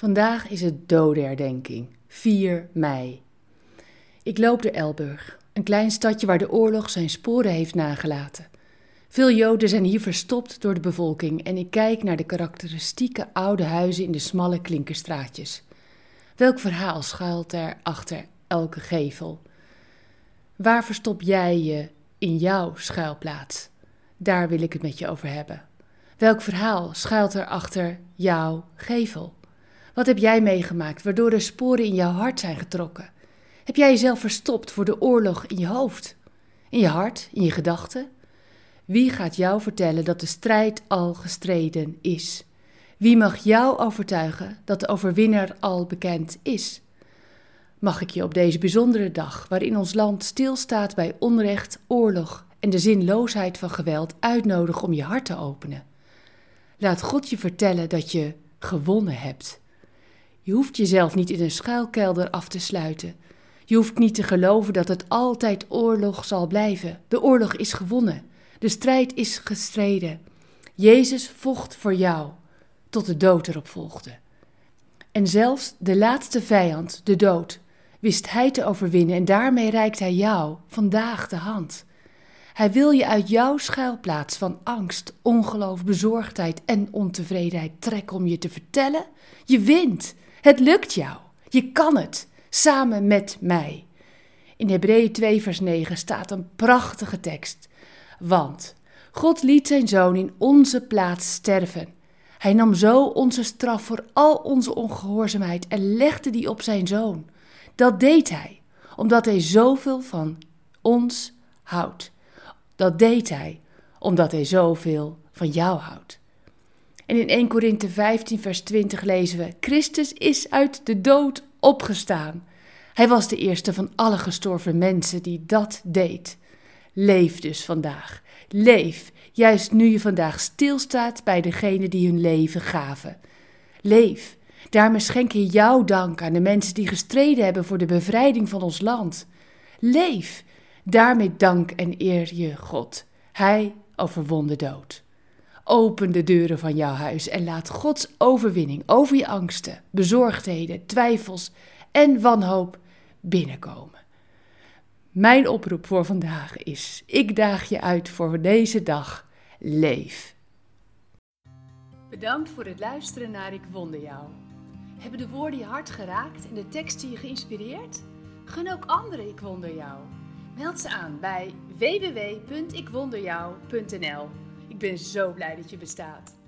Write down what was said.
Vandaag is het dodenherdenking, 4 mei. Ik loop door Elburg, een klein stadje waar de oorlog zijn sporen heeft nagelaten. Veel Joden zijn hier verstopt door de bevolking en ik kijk naar de karakteristieke oude huizen in de smalle klinkerstraatjes. Welk verhaal schuilt er achter elke gevel? Waar verstop jij je in jouw schuilplaats? Daar wil ik het met je over hebben. Welk verhaal schuilt er achter jouw gevel? Wat heb jij meegemaakt waardoor er sporen in jouw hart zijn getrokken? Heb jij jezelf verstopt voor de oorlog in je hoofd, in je hart, in je gedachten? Wie gaat jou vertellen dat de strijd al gestreden is? Wie mag jou overtuigen dat de overwinnaar al bekend is? Mag ik je op deze bijzondere dag, waarin ons land stilstaat bij onrecht, oorlog en de zinloosheid van geweld, uitnodigen om je hart te openen? Laat God je vertellen dat je gewonnen hebt. Je hoeft jezelf niet in een schuilkelder af te sluiten. Je hoeft niet te geloven dat het altijd oorlog zal blijven. De oorlog is gewonnen. De strijd is gestreden. Jezus vocht voor jou, tot de dood erop volgde. En zelfs de laatste vijand, de dood, wist hij te overwinnen en daarmee reikt hij jou vandaag de hand. Hij wil je uit jouw schuilplaats van angst, ongeloof, bezorgdheid en ontevredenheid trekken om je te vertellen: je wint. Het lukt jou. Je kan het. Samen met mij. In Hebreeën 2, vers 9 staat een prachtige tekst. Want God liet zijn zoon in onze plaats sterven. Hij nam zo onze straf voor al onze ongehoorzaamheid en legde die op zijn zoon. Dat deed hij, omdat hij zoveel van ons houdt. Dat deed hij, omdat hij zoveel van jou houdt. En in 1 Korinthe 15, vers 20 lezen we: Christus is uit de dood opgestaan. Hij was de eerste van alle gestorven mensen die dat deed. Leef dus vandaag. Leef, juist nu je vandaag stilstaat bij degene die hun leven gaven. Leef. Daarmee schenk je jouw dank aan de mensen die gestreden hebben voor de bevrijding van ons land. Leef. Daarmee dank en eer je God. Hij overwon de dood. Open de deuren van jouw huis en laat Gods overwinning over je angsten, bezorgdheden, twijfels en wanhoop binnenkomen. Mijn oproep voor vandaag is: ik daag je uit voor deze dag. Leef. Bedankt voor het luisteren naar Ik Wonder Jou. Hebben de woorden je hart geraakt en de teksten je geïnspireerd? Gun ook anderen Ik Wonder Jou. Meld ze aan bij www.ikwonderjou.nl. Ik ben zo blij dat je bestaat.